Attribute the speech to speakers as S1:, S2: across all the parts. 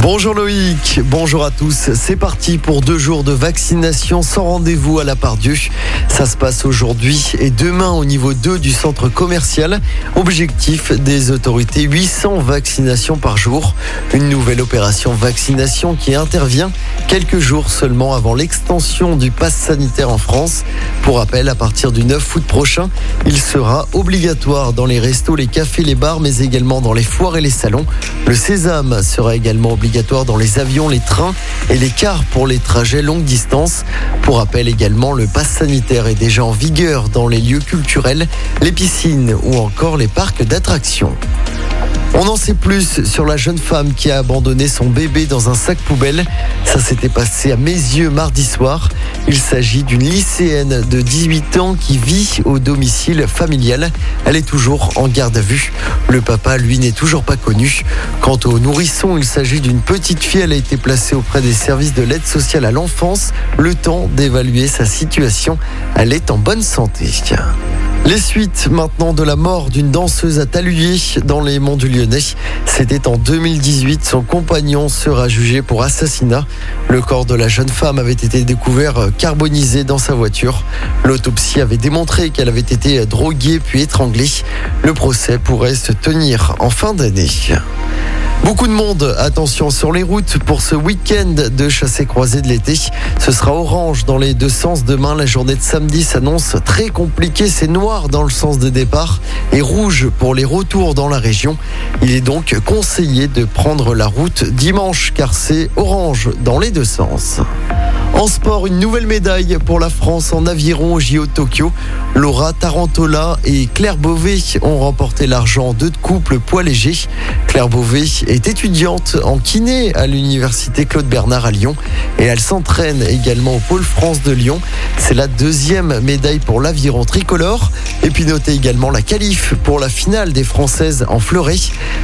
S1: Bonjour Loïc, bonjour à tous. C'est parti pour deux jours de vaccination sans rendez-vous à la part Dieu. Ça se passe aujourd'hui et demain au niveau 2 du centre commercial. Objectif des autorités 800 vaccinations par jour. Une nouvelle opération vaccination qui intervient quelques jours seulement avant l'extension du pass sanitaire en France. Pour rappel, à partir du 9 août prochain, il sera obligatoire dans les restos, les cafés, les bars, mais également dans les foires et les salons. Le sésame sera également dans les avions, les trains et les cars pour les trajets longue distance. Pour rappel également, le pass sanitaire est déjà en vigueur dans les lieux culturels, les piscines ou encore les parcs d'attractions. On en sait plus sur la jeune femme qui a abandonné son bébé dans un sac poubelle. Ça s'était passé à mes yeux mardi soir. Il s'agit d'une lycéenne de 18 ans qui vit au domicile familial. Elle est toujours en garde à vue. Le papa, lui, n'est toujours pas connu. Quant au nourrisson, il s'agit d'une petite fille. Elle a été placée auprès des services de l'aide sociale à l'enfance. Le temps d'évaluer sa situation. Elle est en bonne santé. Les suites maintenant de la mort d'une danseuse à Taluyer dans les monts du Lyonnais. C'était en 2018. Son compagnon sera jugé pour assassinat. Le corps de la jeune femme avait été découvert carbonisé dans sa voiture. L'autopsie avait démontré qu'elle avait été droguée puis étranglée. Le procès pourrait se tenir en fin d'année. Beaucoup de monde, attention sur les routes pour ce week-end de chassé croisé de l'été. Ce sera orange dans les deux sens. Demain, la journée de samedi s'annonce très compliquée. C'est noir dans le sens de départ et rouge pour les retours dans la région. Il est donc conseillé de prendre la route dimanche car c'est orange dans les deux sens. En sport, une nouvelle médaille pour la France en aviron au JO de Tokyo. Laura Tarantola et Claire Beauvais ont remporté l'argent en deux de couple poids léger. Claire Beauvais est étudiante en kiné à l'université Claude Bernard à Lyon et elle s'entraîne également au Pôle France de Lyon. C'est la deuxième médaille pour l'aviron tricolore. Et puis notez également la qualif pour la finale des Françaises en fleuret.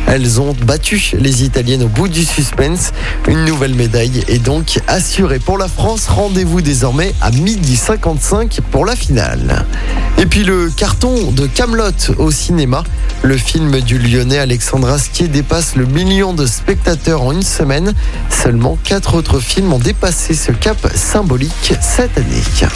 S1: Elles ont battu les Italiennes au bout du suspense. Une nouvelle médaille est donc assurée pour la France. Rendez-vous désormais à midi 55 pour la finale. Et puis le carton de Camelot au cinéma. Le film du Lyonnais Alexandre Astier dépasse le million de spectateurs en une semaine. Seulement quatre autres films ont dépassé ce cap symbolique cette année.